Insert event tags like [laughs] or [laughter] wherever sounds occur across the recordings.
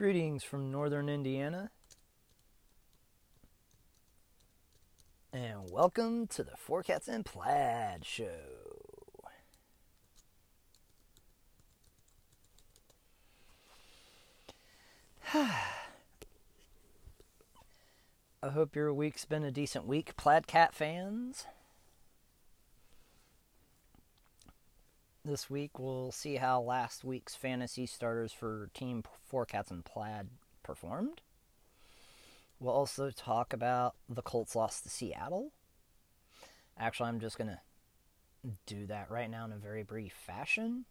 Greetings from northern Indiana. And welcome to the Four Cats and Plaid Show. [sighs] I hope your week's been a decent week, Plaid Cat fans. This week we'll see how last week's fantasy starters for Team Four Cats and Plaid performed. We'll also talk about the Colts loss to Seattle. Actually, I'm just going to do that right now in a very brief fashion.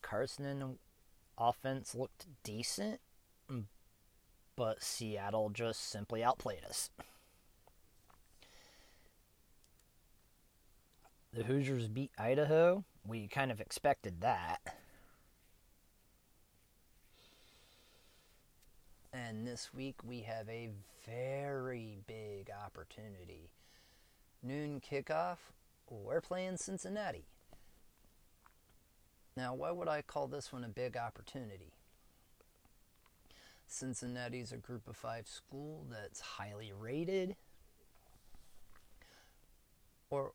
Carson offense looked decent, but Seattle just simply outplayed us. [laughs] The Hoosiers beat Idaho. We kind of expected that. And this week we have a very big opportunity. Noon kickoff, we're playing Cincinnati. Now, why would I call this one a big opportunity? Cincinnati's a group of five school that's highly rated. Or,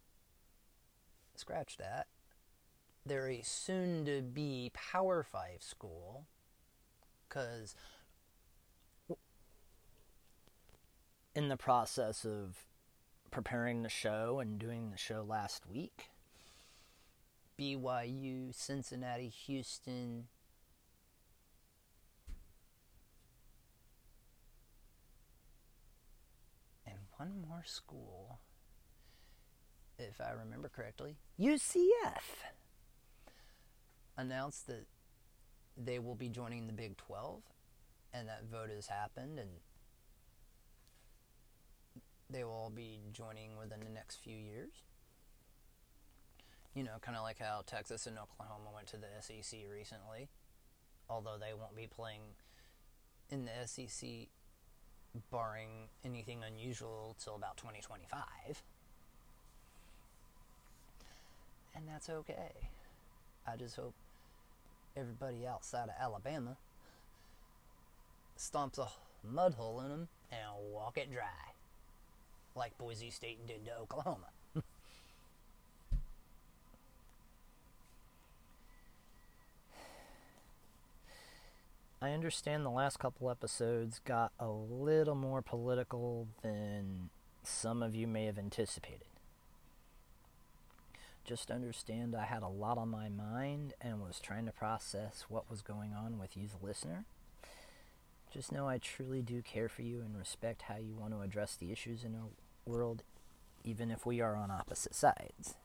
scratch that. They're a soon to be Power Five school. Because in the process of preparing the show and doing the show last week, BYU, Cincinnati, Houston, and one more school, if I remember correctly, UCF, announced that they will be joining the Big 12, and that vote has happened, and they will all be joining within the next few years you know, kind of like how Texas and Oklahoma went to the SEC recently, although they won't be playing in the SEC barring anything unusual till about 2025. And that's okay. I just hope everybody outside of Alabama stomps a mud hole in them and walk it dry, like Boise State did to Oklahoma. [laughs] I understand the last couple episodes got a little more political than some of you may have anticipated. Just understand I had a lot on my mind and was trying to process what was going on with you, the listener. Just know I truly do care for you and respect how you want to address the issues in our world, even if we are on opposite sides.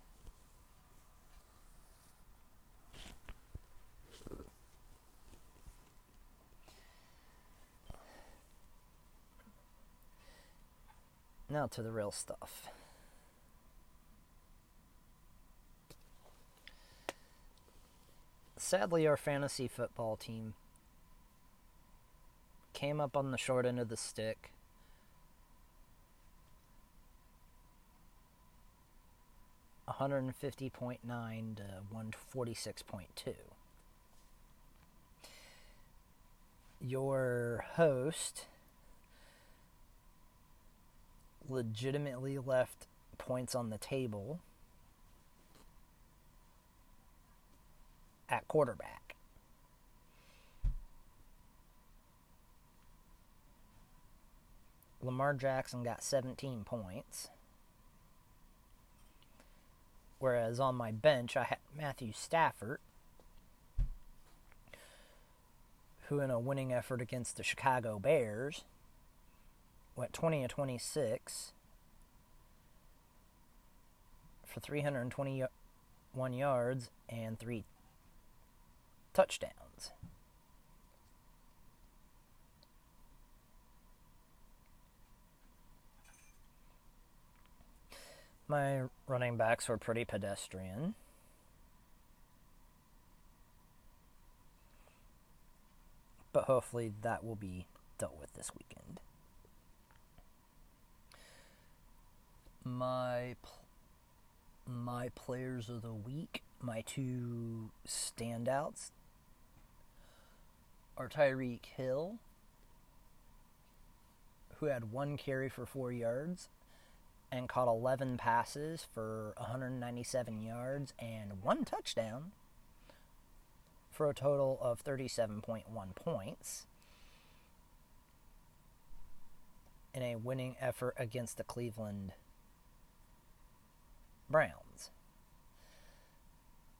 Now to the real stuff. Sadly, our fantasy football team came up on the short end of the stick. One hundred and fifty point nine to one forty six point two. Your host legitimately left points on the table at quarterback. Lamar Jackson got 17 points. Whereas on my bench, I had Matthew Stafford, who, in a winning effort against the Chicago Bears, went 20 and 26 for 321 yards and three touchdowns. My running backs were pretty pedestrian. But hopefully that will be dealt with this weekend. my my players of the week, my two standouts are Tyreek Hill, who had one carry for four yards and caught 11 passes for 197 yards and one touchdown for a total of 37.1 points in a winning effort against the Cleveland Browns.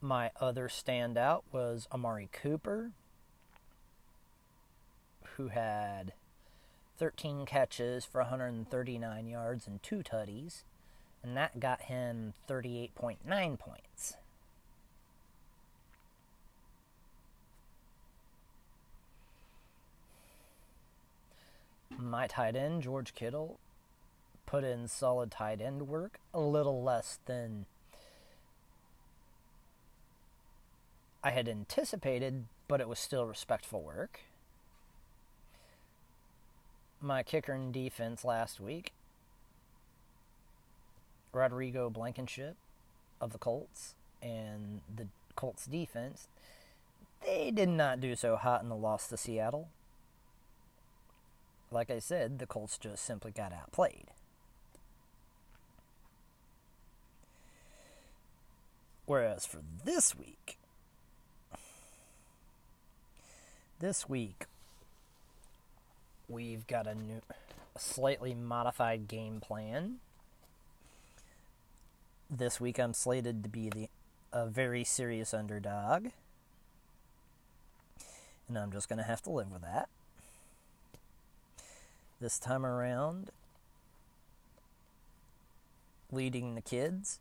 My other standout was Amari Cooper, who had 13 catches for 139 yards and two tutties, and that got him 38.9 points. My tight end, George Kittle, put in solid tight end work, a little less than I had anticipated, but it was still respectful work my kicker and defense last week, Rodrigo Blankenship of the Colts, and the Colts defense, they did not do so hot in the loss to Seattle. Like I said, the Colts just simply got outplayed. Whereas for this week, this week we've got a new, a slightly modified game plan. This week I'm slated to be the a very serious underdog. And I'm just going to have to live with that. This time around, leading the kids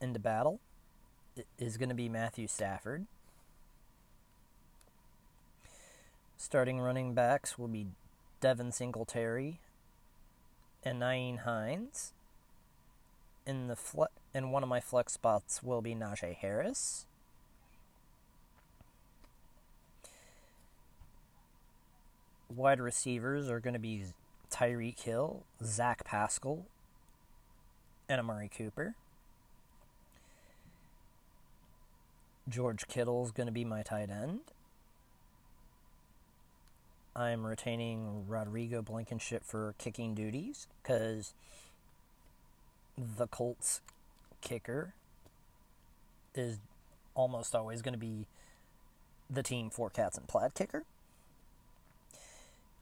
into battle is going to be Matthew Stafford. Starting running backs will be Devin Singletary and Nyheim Hines. In the fle- in one of my flex spots will be Najee Harris. Wide receivers are going to be Tyreek Hill, Zach Pascal, and Amari Cooper. George Kittle is going to be my tight end. I'm retaining Rodrigo Blankenship for kicking duties because the Colts kicker is almost always going to be the team four cats and plaid kicker.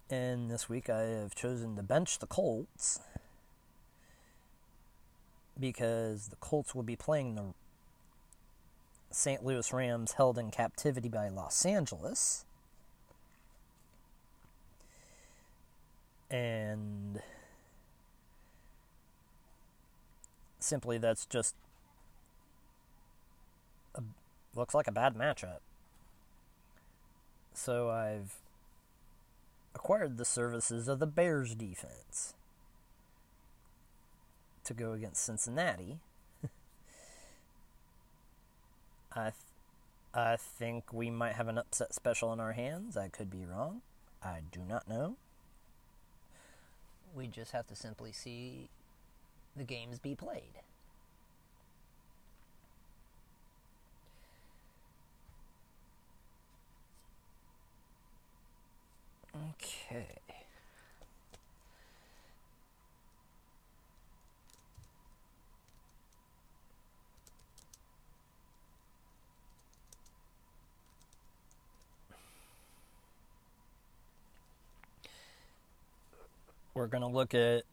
And this week I have chosen to bench the Colts because the Colts will be playing the St. Louis Rams held in captivity by Los Angeles. And simply that's just a, looks like a bad matchup. So I've acquired the services of the Bears defense to go against Cincinnati. [laughs] I th- I think we might have an upset special in our hands. I could be wrong. I do not know. We just have to simply see the games be played. Okay. We're going to look at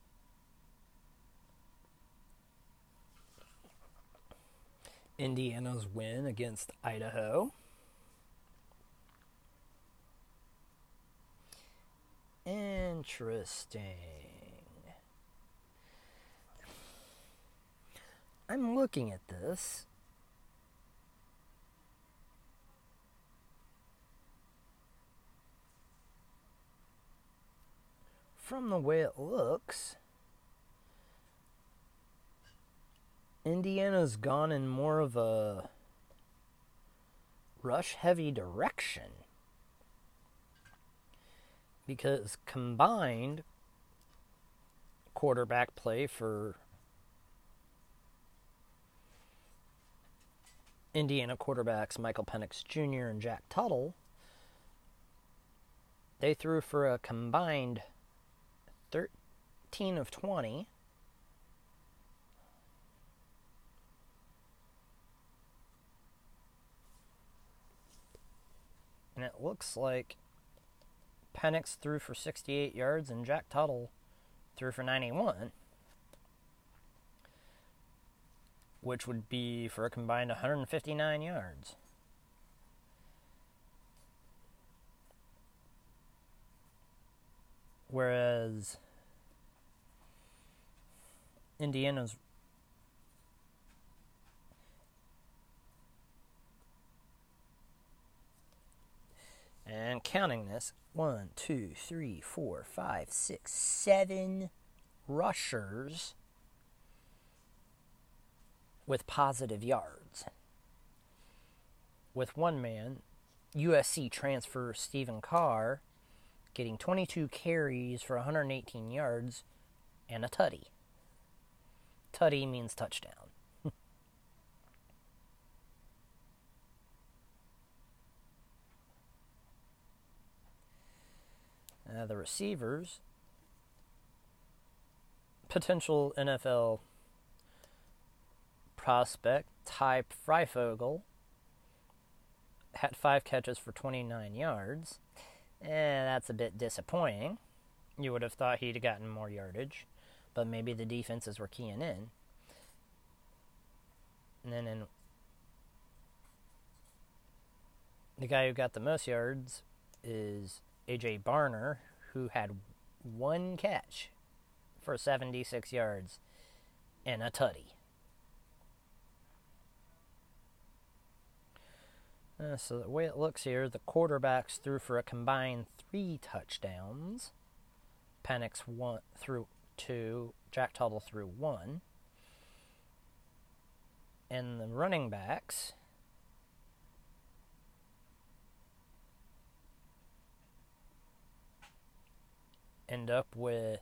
Indiana's win against Idaho. Interesting. I'm looking at this from the way it looks, Indiana's gone in more of a rush heavy direction. Because combined quarterback play for Indiana quarterbacks Michael Penix Jr. and Jack Tuttle They threw for a combined 13 of 20. And it looks like Penix threw for 68 yards and Jack Tuttle threw for 91, which would be for a combined 159 yards. Whereas Indiana's and counting this one, two, three, four, five, six, seven rushers with positive yards. With one man, USC transfer Stephen Carr getting 22 carries for 118 yards and a tutty. Tutty means touchdown. [laughs] uh, the receivers, potential NFL prospect Ty Fryfogle had five catches for 29 yards. Eh, that's a bit disappointing. You would have thought he'd have gotten more yardage, but maybe the defenses were keying in. And then in the guy who got the most yards is AJ Barner, who had one catch for 76 yards and a tutty. Uh, so the way it looks here, the quarterbacks threw for a combined three touchdowns. Penix one threw two. Jack Tuttle threw one. And the running backs end up with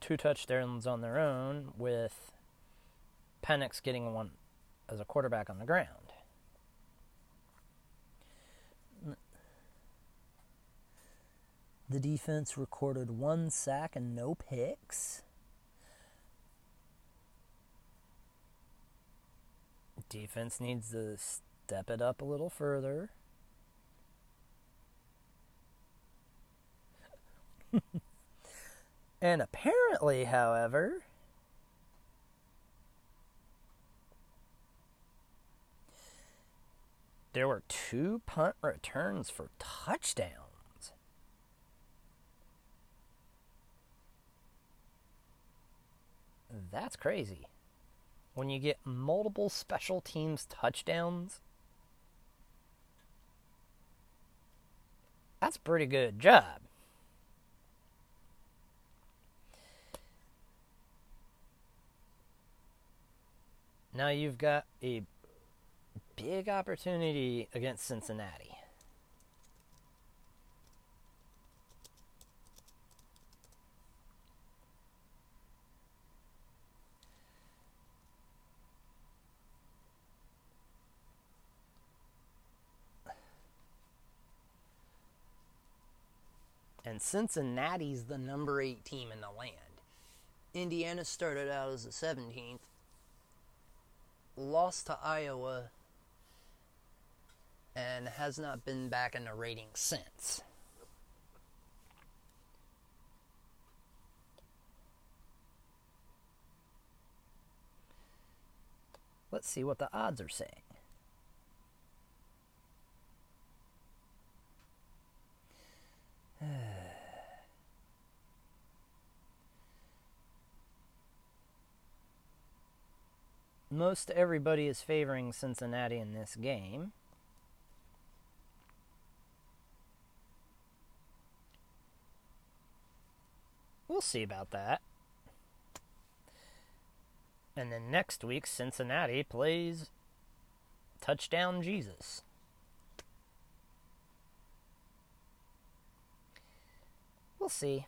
two touchdowns on their own, with Penix getting one as a quarterback on the ground. The defense recorded one sack and no picks. Defense needs to step it up a little further. [laughs] and apparently, however, there were two punt returns for touchdowns. That's crazy. When you get multiple special teams touchdowns, that's a pretty good job. Now you've got a big opportunity against Cincinnati. And Cincinnati's the number eight team in the land. Indiana started out as the 17th, lost to Iowa and has not been back in the rating since. Let's see what the odds are saying. [sighs] Most everybody is favoring Cincinnati in this game. We'll see about that. And then next week, Cincinnati plays Touchdown Jesus. We'll see.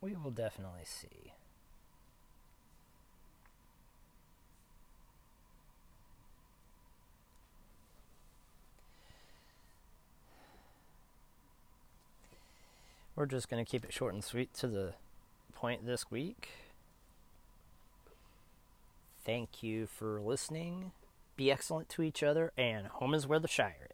We will definitely see. We're just going to keep it short and sweet to the point this week. Thank you for listening. Be excellent to each other, and home is where the Shire is.